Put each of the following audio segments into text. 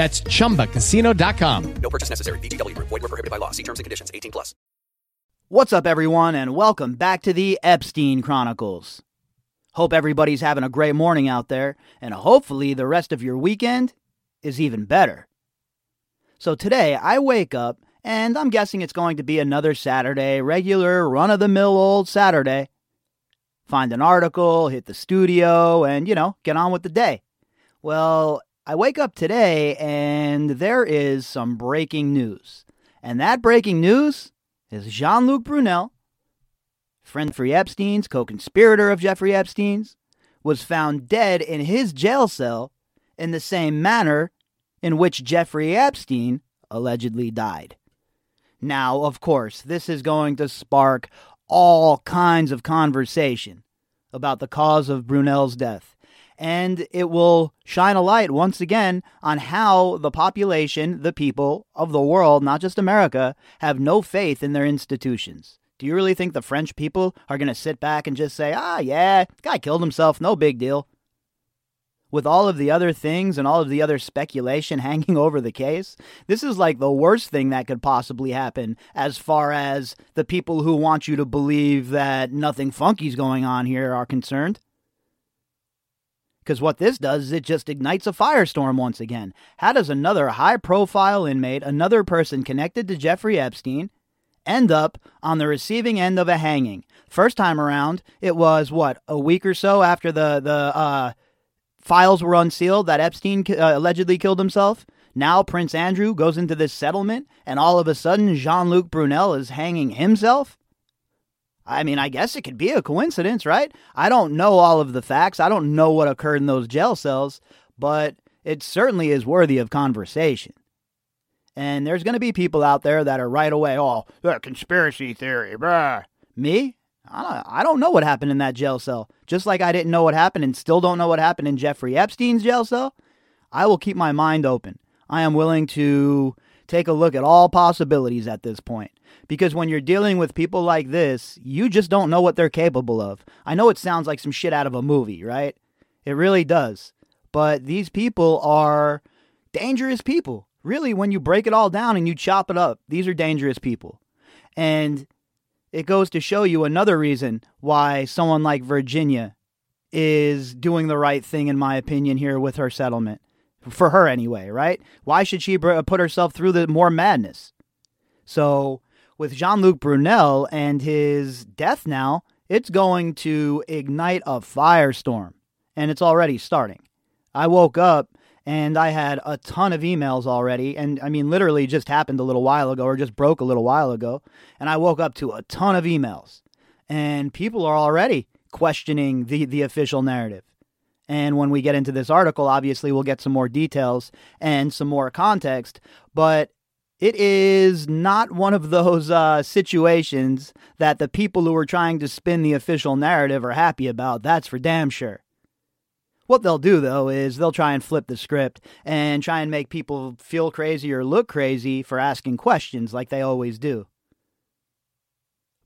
That's chumbacasino.com. No purchase necessary. VGW Group. Void were prohibited by law. See terms and conditions. 18 plus. What's up, everyone, and welcome back to the Epstein Chronicles. Hope everybody's having a great morning out there, and hopefully the rest of your weekend is even better. So today I wake up, and I'm guessing it's going to be another Saturday, regular run of the mill old Saturday. Find an article, hit the studio, and, you know, get on with the day. Well, I wake up today and there is some breaking news. And that breaking news is Jean Luc Brunel, friend of Jeffrey Epstein's, co conspirator of Jeffrey Epstein's, was found dead in his jail cell in the same manner in which Jeffrey Epstein allegedly died. Now, of course, this is going to spark all kinds of conversation about the cause of Brunel's death and it will shine a light once again on how the population, the people of the world, not just America, have no faith in their institutions. Do you really think the French people are going to sit back and just say, ah, yeah, guy killed himself, no big deal? With all of the other things and all of the other speculation hanging over the case, this is like the worst thing that could possibly happen as far as the people who want you to believe that nothing funky's going on here are concerned. Because what this does is it just ignites a firestorm once again. How does another high profile inmate, another person connected to Jeffrey Epstein, end up on the receiving end of a hanging? First time around, it was what, a week or so after the, the uh, files were unsealed that Epstein uh, allegedly killed himself? Now Prince Andrew goes into this settlement, and all of a sudden Jean Luc Brunel is hanging himself? I mean, I guess it could be a coincidence, right? I don't know all of the facts. I don't know what occurred in those jail cells, but it certainly is worthy of conversation. And there's going to be people out there that are right away, oh, the conspiracy theory, bruh. Me? I don't, I don't know what happened in that jail cell. Just like I didn't know what happened and still don't know what happened in Jeffrey Epstein's jail cell, I will keep my mind open. I am willing to take a look at all possibilities at this point. Because when you're dealing with people like this, you just don't know what they're capable of. I know it sounds like some shit out of a movie, right? It really does. But these people are dangerous people. Really, when you break it all down and you chop it up, these are dangerous people. And it goes to show you another reason why someone like Virginia is doing the right thing, in my opinion, here with her settlement. For her, anyway, right? Why should she put herself through the more madness? So with Jean Luc Brunel and his death now, it's going to ignite a firestorm. And it's already starting. I woke up and I had a ton of emails already. And I mean, literally just happened a little while ago or just broke a little while ago. And I woke up to a ton of emails. And people are already questioning the, the official narrative. And when we get into this article, obviously we'll get some more details and some more context. But it is not one of those uh, situations that the people who are trying to spin the official narrative are happy about. That's for damn sure. What they'll do, though, is they'll try and flip the script and try and make people feel crazy or look crazy for asking questions like they always do.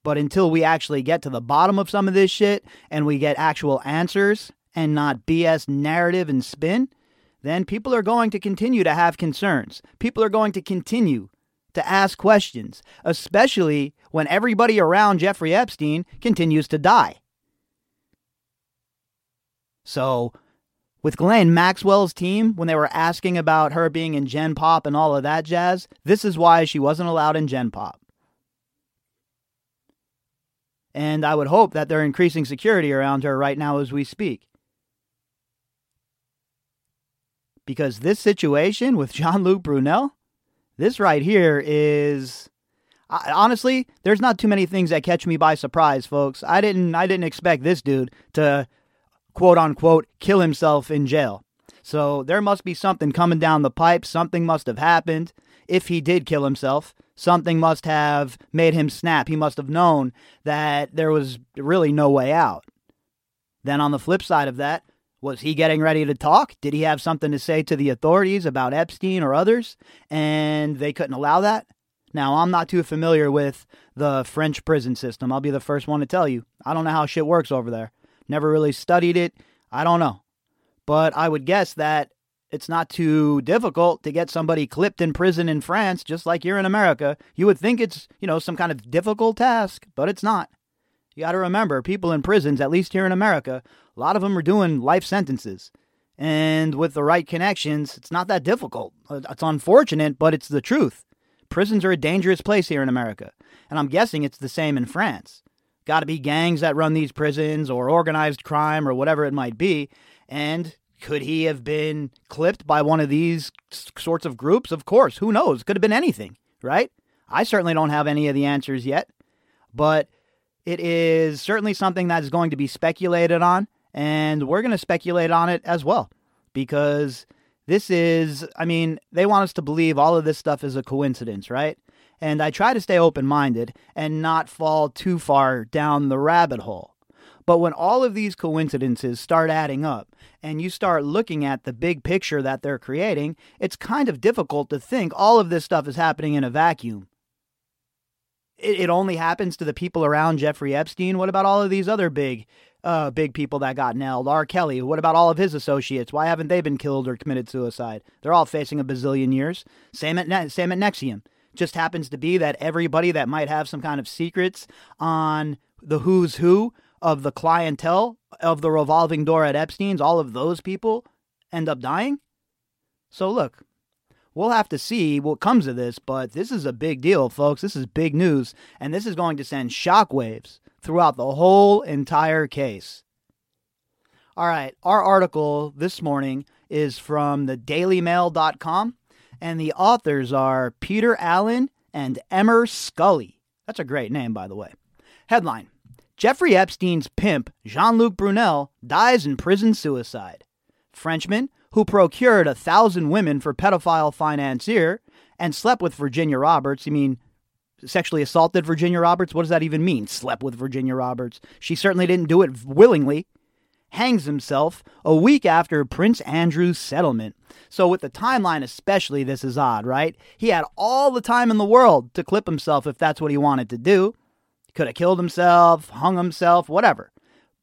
But until we actually get to the bottom of some of this shit and we get actual answers and not BS narrative and spin, then people are going to continue to have concerns. People are going to continue to ask questions, especially when everybody around Jeffrey Epstein continues to die. So, with Ghislaine Maxwell's team, when they were asking about her being in Gen Pop and all of that jazz, this is why she wasn't allowed in Gen Pop. And I would hope that they're increasing security around her right now as we speak. Because this situation with Jean Luc Brunel, this right here is I, honestly, there's not too many things that catch me by surprise, folks. I didn't I didn't expect this dude to quote unquote kill himself in jail. So there must be something coming down the pipe, something must have happened. If he did kill himself, something must have made him snap. He must have known that there was really no way out. Then on the flip side of that, was he getting ready to talk? Did he have something to say to the authorities about Epstein or others? And they couldn't allow that? Now, I'm not too familiar with the French prison system. I'll be the first one to tell you. I don't know how shit works over there. Never really studied it. I don't know. But I would guess that it's not too difficult to get somebody clipped in prison in France, just like you're in America. You would think it's, you know, some kind of difficult task, but it's not. You got to remember, people in prisons, at least here in America, a lot of them are doing life sentences. And with the right connections, it's not that difficult. Uh, it's unfortunate, but it's the truth. Prisons are a dangerous place here in America. And I'm guessing it's the same in France. Got to be gangs that run these prisons or organized crime or whatever it might be. And could he have been clipped by one of these sorts of groups? Of course. Who knows? Could have been anything, right? I certainly don't have any of the answers yet. But it is certainly something that is going to be speculated on, and we're going to speculate on it as well because this is, I mean, they want us to believe all of this stuff is a coincidence, right? And I try to stay open minded and not fall too far down the rabbit hole. But when all of these coincidences start adding up and you start looking at the big picture that they're creating, it's kind of difficult to think all of this stuff is happening in a vacuum it, it only happens to the people around Jeffrey Epstein. What about all of these other big, uh, big people that got nailed? R. Kelly. What about all of his associates? Why haven't they been killed or committed suicide? They're all facing a bazillion years. Same at ne- same at NXIVM. Just happens to be that everybody that might have some kind of secrets on the who's who of the clientele of the revolving door at Epstein's, all of those people end up dying. So look, we'll have to see what comes of this, but this is a big deal, folks. This is big news, and this is going to send shockwaves throughout the whole entire case. All right, our article this morning is from the dailymail.com, and the authors are Peter Allen and Emer Scully. That's a great name, by the way. Headline Jeffrey Epstein's pimp, Jean Luc Brunel, dies in prison suicide. Frenchman who procured a thousand women for pedophile financier and slept with Virginia Roberts. You mean sexually assaulted Virginia Roberts? What does that even mean? Slept with Virginia Roberts. She certainly didn't do it willingly. Hangs himself a week after Prince Andrew's settlement. So, with the timeline especially, this is odd, right? He had all the time in the world to clip himself if that's what he wanted to do. Could have killed himself, hung himself, whatever.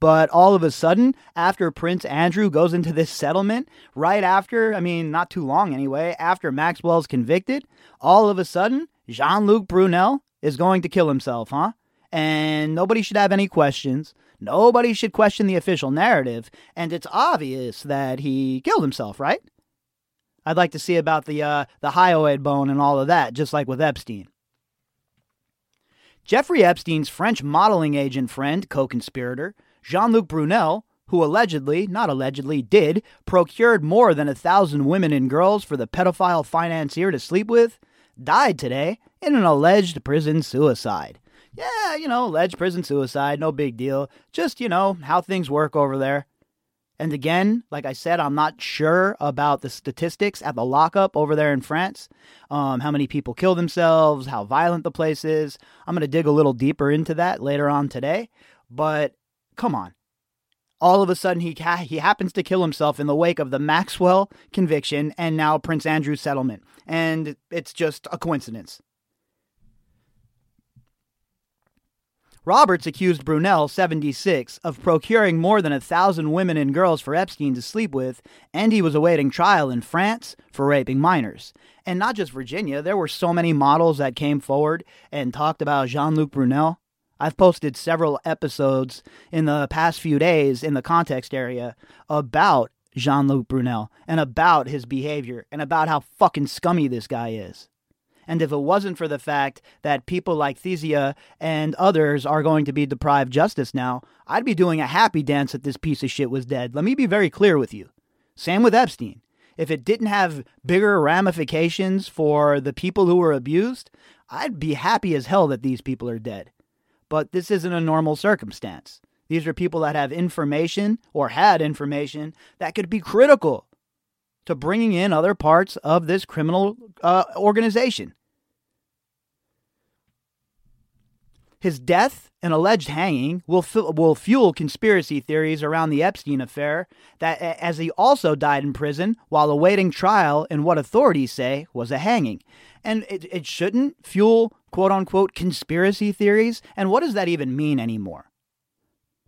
But all of a sudden, after Prince Andrew goes into this settlement, right after, I mean, not too long anyway, after Maxwell's convicted, all of a sudden, Jean Luc Brunel is going to kill himself, huh? And nobody should have any questions. Nobody should question the official narrative. And it's obvious that he killed himself, right? I'd like to see about the uh, the hyoid bone and all of that, just like with Epstein. Jeffrey Epstein's French modeling agent friend, co conspirator, Jean Luc Brunel, who allegedly, not allegedly, did, procured more than a thousand women and girls for the pedophile financier to sleep with, died today in an alleged prison suicide. Yeah, you know, alleged prison suicide, no big deal. Just, you know, how things work over there. And again, like I said, I'm not sure about the statistics at the lockup over there in France. Um, how many people kill themselves, how violent the place is. I'm going to dig a little deeper into that later on today. But Come on. All of a sudden, he, he happens to kill himself in the wake of the Maxwell conviction and now Prince Andrew settlement. And it's just a coincidence. Roberts accused Brunel, 76, of procuring more than a thousand women and girls for Epstein to sleep with, and he was awaiting trial in France for raping minors. And not just Virginia, there were so many models that came forward and talked about Jean Luc Brunel. I've posted several episodes in the past few days in the context area about Jean Luc Brunel and about his behavior and about how fucking scummy this guy is. And if it wasn't for the fact that people like Thysia and others are going to be deprived justice now, I'd be doing a happy dance that this piece of shit was dead. Let me be very clear with you. Same with Epstein. If it didn't have bigger ramifications for the people who were abused, I'd be happy as hell that these people are dead. But this isn't a normal circumstance. These are people that have information or had information that could be critical to bringing in other parts of this criminal uh, organization. His death and alleged hanging will, will fuel conspiracy theories around the Epstein affair, that as he also died in prison while awaiting trial in what authorities say was a hanging. And it, it shouldn't fuel quote unquote conspiracy theories. And what does that even mean anymore?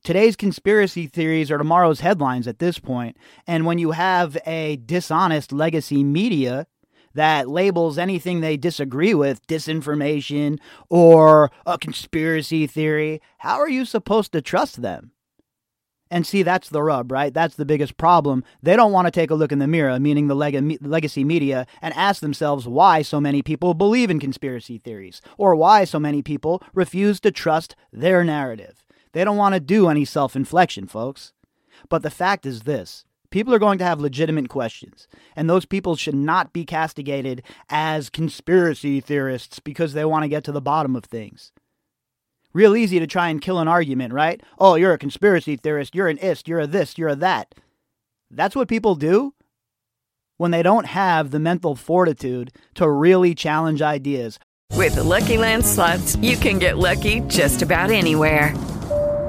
Today's conspiracy theories are tomorrow's headlines at this point, and when you have a dishonest legacy media that labels anything they disagree with disinformation or a conspiracy theory, how are you supposed to trust them? And see, that's the rub, right? That's the biggest problem. They don't want to take a look in the mirror, meaning the leg- legacy media, and ask themselves why so many people believe in conspiracy theories, or why so many people refuse to trust their narrative. They don't want to do any self inflection, folks. But the fact is this people are going to have legitimate questions, and those people should not be castigated as conspiracy theorists because they want to get to the bottom of things. Real easy to try and kill an argument, right? Oh, you're a conspiracy theorist, you're an ist, you're a this, you're a that. That's what people do when they don't have the mental fortitude to really challenge ideas. With the Lucky Land slots, you can get lucky just about anywhere.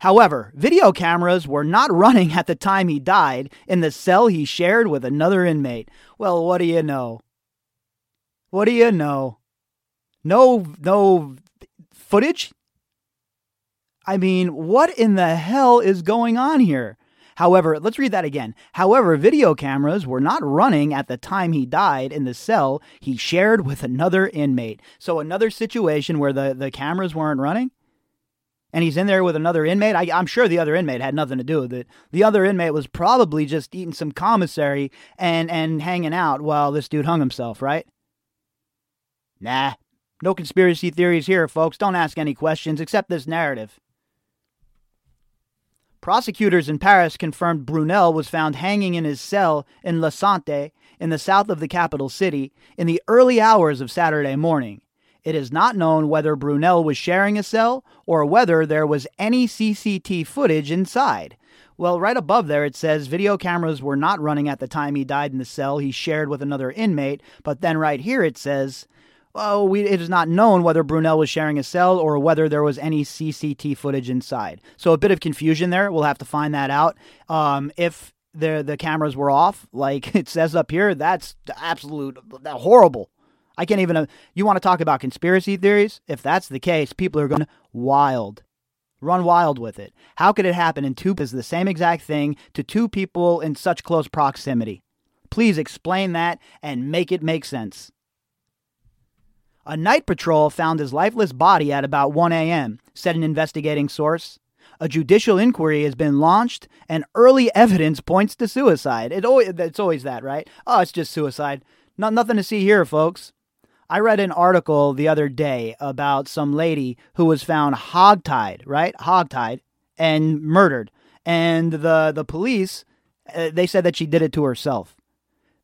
However, video cameras were not running at the time he died in the cell he shared with another inmate. Well, what do you know? What do you know? No no footage? I mean, what in the hell is going on here? However, let's read that again. However, video cameras were not running at the time he died in the cell he shared with another inmate. So, another situation where the, the cameras weren't running? And he's in there with another inmate. I, am sure the other inmate had nothing to do with it. The other inmate was probably just eating some commissary and and hanging out while this dude hung himself, right? Nah, no conspiracy theories here, folks. Don't ask any questions except this narrative. Prosecutors in Paris confirmed Brunel was found hanging in his cell in La Santé in the south of the capital city in the early hours of Saturday morning. It is not known whether Brunel was sharing a cell or whether there was any CCT footage inside. Well, right above there it says video cameras were not running at the time he died in the cell he shared with another inmate, but then right here it says, well, we, it is not known whether Brunel was sharing a cell or whether there was any CCT footage inside. So a bit of confusion there. We'll have to find that out. Um, if the the cameras were off, like it says up here, that's absolute horrible. I can't even. Uh, you want to talk about conspiracy theories? If that's the case, people are going wild. Run wild with it. How could it happen in two is the same exact thing to two people in such close proximity? Please explain that and make it make sense. A night patrol found his lifeless body at about 1 a.m., said an investigating source. A judicial inquiry has been launched, and early evidence points to suicide. It always, it's always that, right? Oh, it's just suicide. Not, nothing to see here, folks. I read an article the other day about some lady who was found hogtied, right? Hogtied and murdered. And the the police uh, they said that she did it to herself.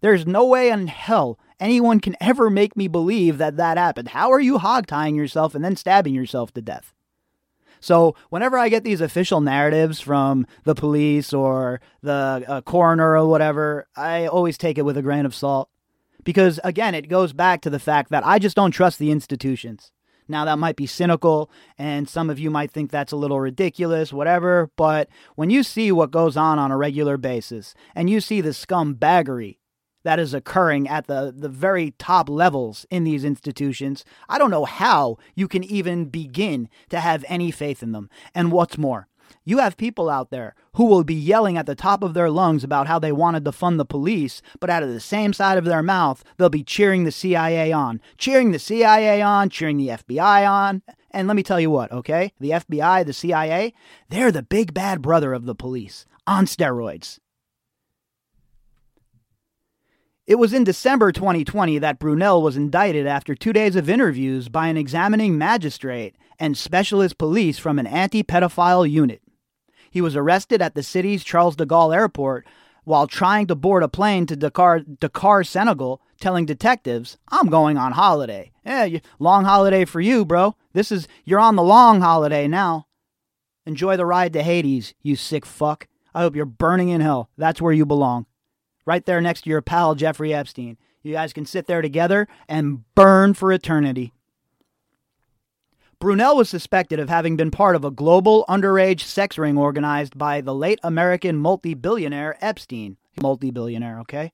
There's no way in hell anyone can ever make me believe that that happened. How are you hogtying yourself and then stabbing yourself to death? So, whenever I get these official narratives from the police or the uh, coroner or whatever, I always take it with a grain of salt. Because again, it goes back to the fact that I just don't trust the institutions. Now, that might be cynical, and some of you might think that's a little ridiculous, whatever, but when you see what goes on on a regular basis, and you see the scumbaggery that is occurring at the, the very top levels in these institutions, I don't know how you can even begin to have any faith in them. And what's more, you have people out there who will be yelling at the top of their lungs about how they wanted to fund the police, but out of the same side of their mouth, they'll be cheering the CIA on, cheering the CIA on, cheering the FBI on. And let me tell you what, okay? The FBI, the CIA, they're the big bad brother of the police on steroids. It was in December 2020 that Brunel was indicted after two days of interviews by an examining magistrate and specialist police from an anti pedophile unit. He was arrested at the city's Charles de Gaulle airport while trying to board a plane to Dakar, Dakar Senegal, telling detectives, I'm going on holiday. Yeah, long holiday for you, bro. This is, you're on the long holiday now. Enjoy the ride to Hades, you sick fuck. I hope you're burning in hell. That's where you belong right there next to your pal Jeffrey Epstein. You guys can sit there together and burn for eternity. Brunel was suspected of having been part of a global underage sex ring organized by the late American multi billionaire Epstein. Multi billionaire, okay?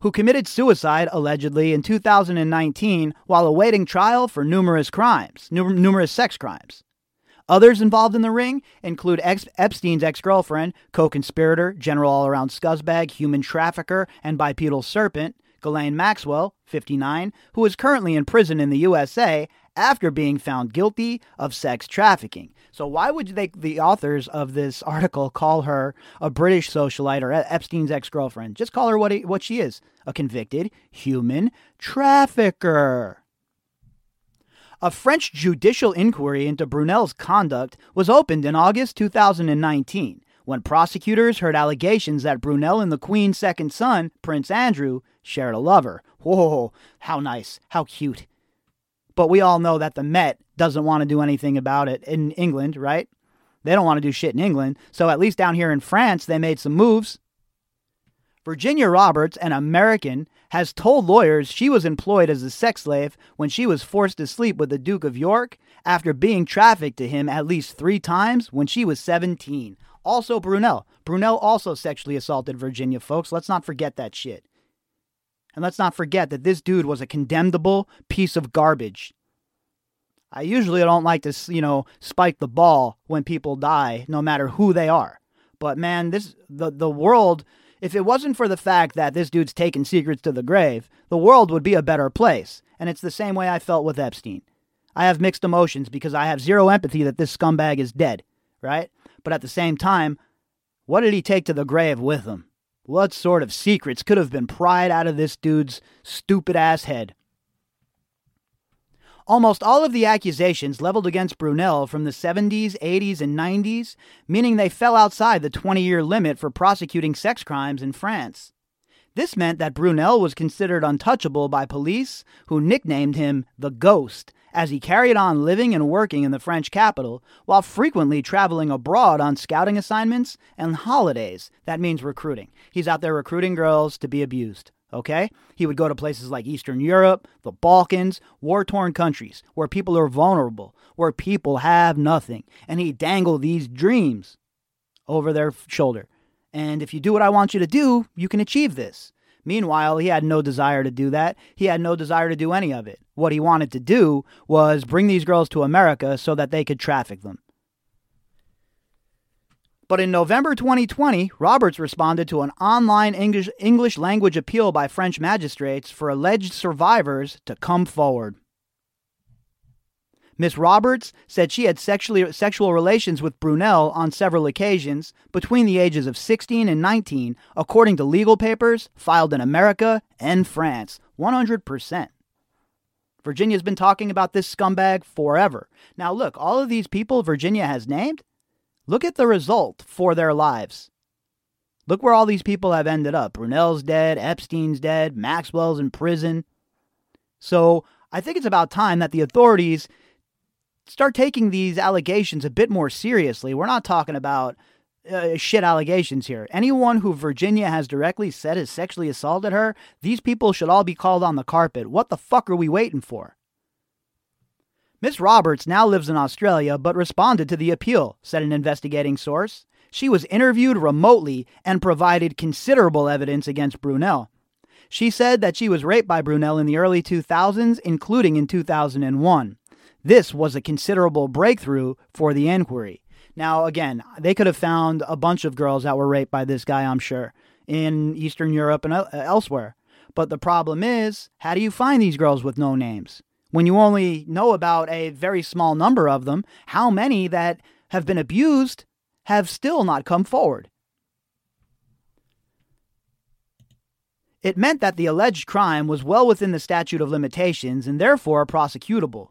Who committed suicide allegedly in 2019 while awaiting trial for numerous crimes, numerous sex crimes. Others involved in the ring include ex- Epstein's ex girlfriend, co conspirator, general all around scuzzbag, human trafficker, and bipedal serpent, Ghislaine Maxwell, 59, who is currently in prison in the USA after being found guilty of sex trafficking. So, why would they, the authors of this article call her a British socialite or Epstein's ex girlfriend? Just call her what, he, what she is a convicted human trafficker. A French judicial inquiry into Brunel's conduct was opened in August 2019 when prosecutors heard allegations that Brunel and the Queen's second son, Prince Andrew, shared a lover. Whoa, how nice, how cute. But we all know that the Met doesn't want to do anything about it in England, right? They don't want to do shit in England. So at least down here in France, they made some moves. Virginia Roberts, an American, has told lawyers she was employed as a sex slave when she was forced to sleep with the Duke of York after being trafficked to him at least three times when she was 17. Also, Brunel. Brunel also sexually assaulted Virginia, folks. Let's not forget that shit. And let's not forget that this dude was a condemnable piece of garbage. I usually don't like to, you know, spike the ball when people die, no matter who they are. But man, this the the world if it wasn't for the fact that this dude's taking secrets to the grave, the world would be a better place. And it's the same way I felt with Epstein. I have mixed emotions because I have zero empathy that this scumbag is dead, right? But at the same time, what did he take to the grave with him? What sort of secrets could have been pried out of this dude's stupid ass head? Almost all of the accusations leveled against Brunel from the 70s, 80s, and 90s, meaning they fell outside the 20 year limit for prosecuting sex crimes in France. This meant that Brunel was considered untouchable by police, who nicknamed him the Ghost, as he carried on living and working in the French capital while frequently traveling abroad on scouting assignments and holidays. That means recruiting. He's out there recruiting girls to be abused okay? He would go to places like Eastern Europe, the Balkans, war torn countries where people are vulnerable, where people have nothing. And he'd dangle these dreams over their shoulder. And if you do what I want you to do, you can achieve this. Meanwhile, he had no desire to do that. He had no desire to do any of it. What he wanted to do was bring these girls to America so that they could traffic them. But in November 2020, Roberts responded to an online English, English language appeal by French magistrates for alleged survivors to come forward. Miss Roberts said she had sexually, sexual relations with Brunel on several occasions between the ages of 16 and 19, according to legal papers filed in America and France. 100%. Virginia's been talking about this scumbag forever. Now, look, all of these people Virginia has named, Look at the result for their lives. Look where all these people have ended up. Brunel's dead, Epstein's dead, Maxwell's in prison. So I think it's about time that the authorities start taking these allegations a bit more seriously. We're not talking about uh, shit allegations here. Anyone who Virginia has directly said has sexually assaulted her, these people should all be called on the carpet. What the fuck are we waiting for? Miss Roberts now lives in Australia but responded to the appeal, said an investigating source. She was interviewed remotely and provided considerable evidence against Brunel. She said that she was raped by Brunel in the early 2000s, including in 2001. This was a considerable breakthrough for the inquiry. Now, again, they could have found a bunch of girls that were raped by this guy, I'm sure, in Eastern Europe and elsewhere. But the problem is, how do you find these girls with no names? When you only know about a very small number of them, how many that have been abused have still not come forward? It meant that the alleged crime was well within the statute of limitations and therefore prosecutable.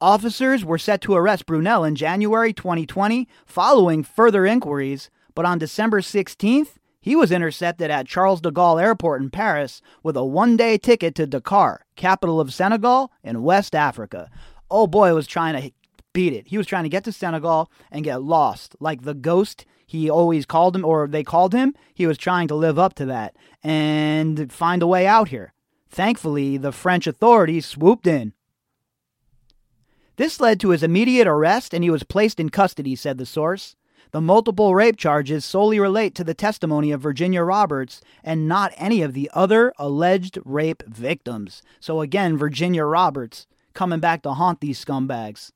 Officers were set to arrest Brunel in January 2020 following further inquiries, but on December 16th, he was intercepted at Charles de Gaulle Airport in Paris with a one day ticket to Dakar, capital of Senegal in West Africa. Oh boy was trying to beat it. He was trying to get to Senegal and get lost, like the ghost he always called him, or they called him. He was trying to live up to that and find a way out here. Thankfully, the French authorities swooped in. This led to his immediate arrest and he was placed in custody, said the source. The multiple rape charges solely relate to the testimony of Virginia Roberts and not any of the other alleged rape victims. So again, Virginia Roberts coming back to haunt these scumbags.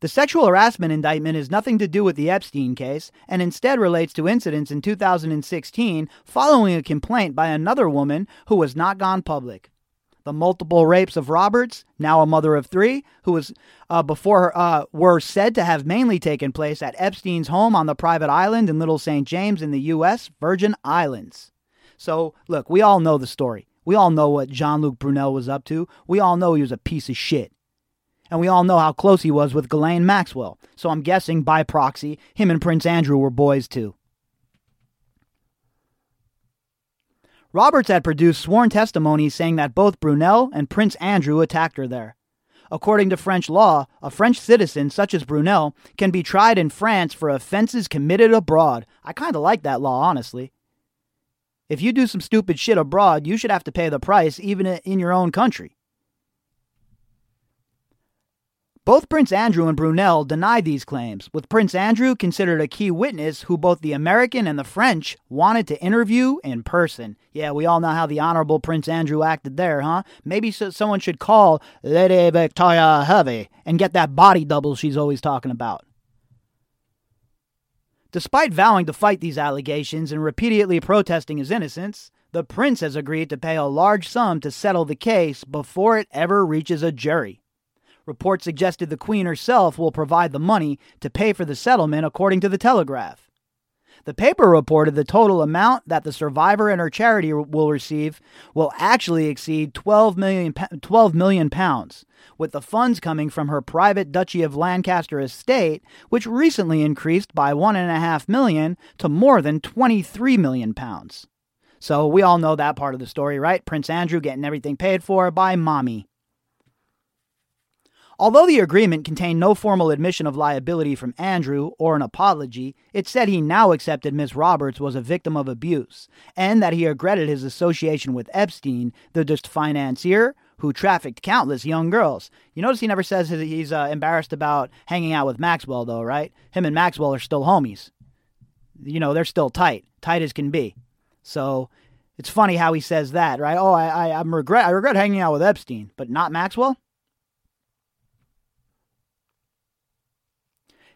The sexual harassment indictment has nothing to do with the Epstein case and instead relates to incidents in 2016 following a complaint by another woman who has not gone public. The multiple rapes of Roberts, now a mother of three, who was uh, before uh, were said to have mainly taken place at Epstein's home on the private island in Little St. James in the U.S. Virgin Islands. So, look, we all know the story. We all know what Jean Luc Brunel was up to. We all know he was a piece of shit and we all know how close he was with Ghislaine Maxwell, so I'm guessing by proxy, him and Prince Andrew were boys too. Roberts had produced sworn testimony saying that both Brunel and Prince Andrew attacked her there. According to French law, a French citizen such as Brunel can be tried in France for offenses committed abroad. I kind of like that law, honestly. If you do some stupid shit abroad, you should have to pay the price even in your own country. Both Prince Andrew and Brunel denied these claims, with Prince Andrew considered a key witness who both the American and the French wanted to interview in person. Yeah, we all know how the Honorable Prince Andrew acted there, huh? Maybe so someone should call Lady Victoria Hervey and get that body double she's always talking about. Despite vowing to fight these allegations and repeatedly protesting his innocence, the prince has agreed to pay a large sum to settle the case before it ever reaches a jury. Reports suggested the Queen herself will provide the money to pay for the settlement, according to the Telegraph. The paper reported the total amount that the survivor and her charity will receive will actually exceed 12 million, 12 million pounds, with the funds coming from her private Duchy of Lancaster estate, which recently increased by 1.5 million to more than 23 million pounds. So we all know that part of the story, right? Prince Andrew getting everything paid for by mommy. Although the agreement contained no formal admission of liability from Andrew or an apology, it said he now accepted Miss Roberts was a victim of abuse and that he regretted his association with Epstein, the deceased financier who trafficked countless young girls. You notice he never says he's uh, embarrassed about hanging out with Maxwell, though, right? Him and Maxwell are still homies. You know, they're still tight, tight as can be. So it's funny how he says that, right? Oh, I, I, I'm regret, I regret hanging out with Epstein, but not Maxwell.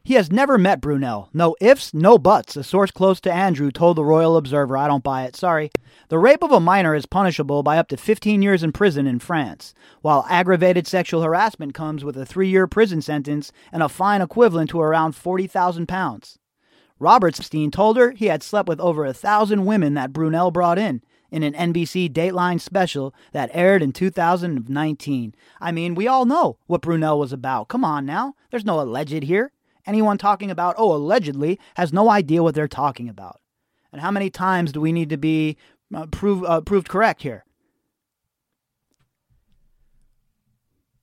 He has never met Brunel. No ifs, no buts. A source close to Andrew told the Royal Observer. I don't buy it, sorry. The rape of a minor is punishable by up to 15 years in prison in France, while aggravated sexual harassment comes with a three year prison sentence and a fine equivalent to around 40,000 pounds. Robert Robertstein told her he had slept with over a thousand women that Brunel brought in in an NBC Dateline special that aired in 2019. I mean, we all know what Brunel was about. Come on now. There's no alleged here. Anyone talking about, oh, allegedly, has no idea what they're talking about. And how many times do we need to be uh, prove, uh, proved correct here?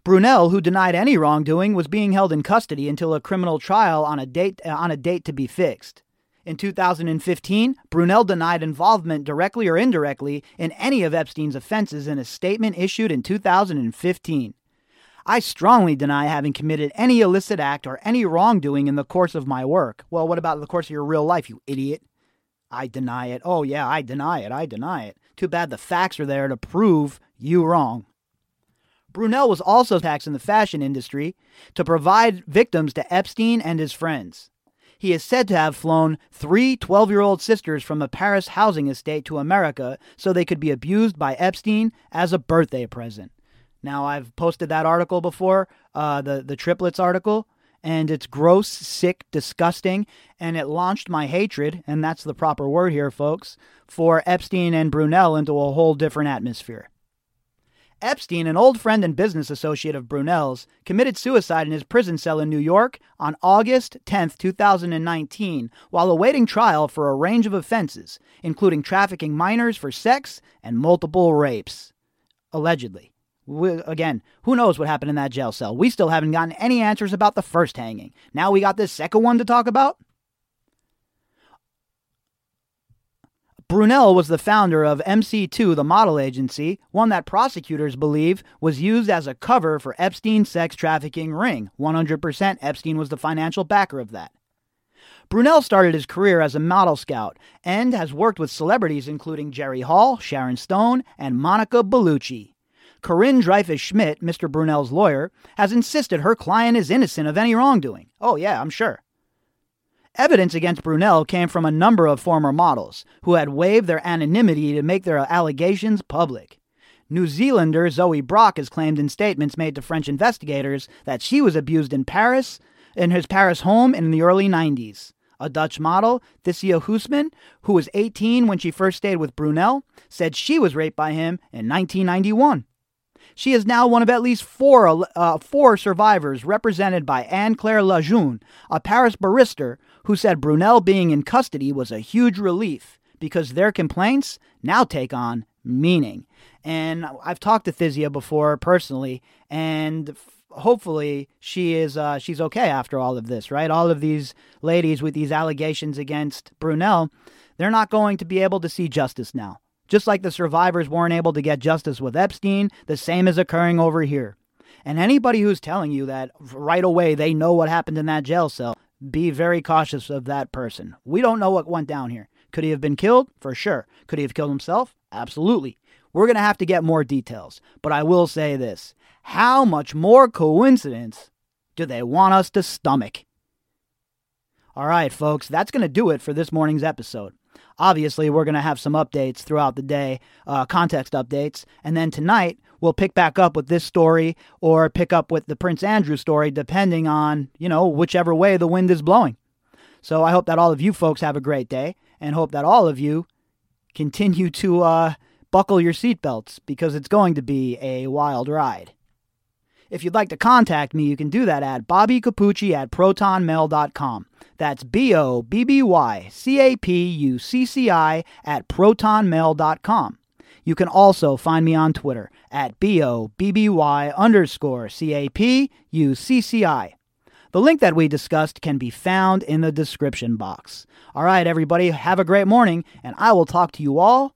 Brunel, who denied any wrongdoing, was being held in custody until a criminal trial on a date uh, on a date to be fixed. In 2015, Brunel denied involvement directly or indirectly in any of Epstein's offenses in a statement issued in 2015. I strongly deny having committed any illicit act or any wrongdoing in the course of my work. Well, what about the course of your real life, you idiot? I deny it. Oh, yeah, I deny it. I deny it. Too bad the facts are there to prove you wrong. Brunel was also taxed in the fashion industry to provide victims to Epstein and his friends. He is said to have flown three 12 year old sisters from a Paris housing estate to America so they could be abused by Epstein as a birthday present. Now, I've posted that article before, uh, the, the triplets article, and it's gross, sick, disgusting, and it launched my hatred, and that's the proper word here, folks, for Epstein and Brunel into a whole different atmosphere. Epstein, an old friend and business associate of Brunel's, committed suicide in his prison cell in New York on August 10, 2019, while awaiting trial for a range of offenses, including trafficking minors for sex and multiple rapes. Allegedly. We, again, who knows what happened in that jail cell? We still haven't gotten any answers about the first hanging. Now we got this second one to talk about? Brunel was the founder of MC2, the model agency, one that prosecutors believe was used as a cover for Epstein's sex trafficking ring. 100% Epstein was the financial backer of that. Brunel started his career as a model scout and has worked with celebrities including Jerry Hall, Sharon Stone, and Monica Bellucci. Corinne Dreyfus Schmidt, Mr. Brunel's lawyer, has insisted her client is innocent of any wrongdoing. Oh, yeah, I'm sure. Evidence against Brunel came from a number of former models who had waived their anonymity to make their allegations public. New Zealander Zoe Brock has claimed in statements made to French investigators that she was abused in Paris, in his Paris home in the early 90s. A Dutch model, Thysia Huisman, who was 18 when she first stayed with Brunel, said she was raped by him in 1991. She is now one of at least four, uh, four survivors represented by Anne Claire Lejeune, a Paris barrister who said Brunel being in custody was a huge relief because their complaints now take on meaning. And I've talked to Thysia before personally, and hopefully she is uh, she's okay after all of this, right? All of these ladies with these allegations against Brunel, they're not going to be able to see justice now. Just like the survivors weren't able to get justice with Epstein, the same is occurring over here. And anybody who's telling you that right away they know what happened in that jail cell, be very cautious of that person. We don't know what went down here. Could he have been killed? For sure. Could he have killed himself? Absolutely. We're going to have to get more details. But I will say this how much more coincidence do they want us to stomach? All right, folks, that's going to do it for this morning's episode. Obviously, we're going to have some updates throughout the day, uh, context updates. And then tonight, we'll pick back up with this story or pick up with the Prince Andrew story, depending on, you know, whichever way the wind is blowing. So I hope that all of you folks have a great day and hope that all of you continue to uh, buckle your seatbelts because it's going to be a wild ride. If you'd like to contact me, you can do that at bobbycapucci at protonmail.com. That's B O B B Y C A P U C C I at protonmail.com. You can also find me on Twitter at B O B B Y underscore C A P U C C I. The link that we discussed can be found in the description box. All right, everybody, have a great morning, and I will talk to you all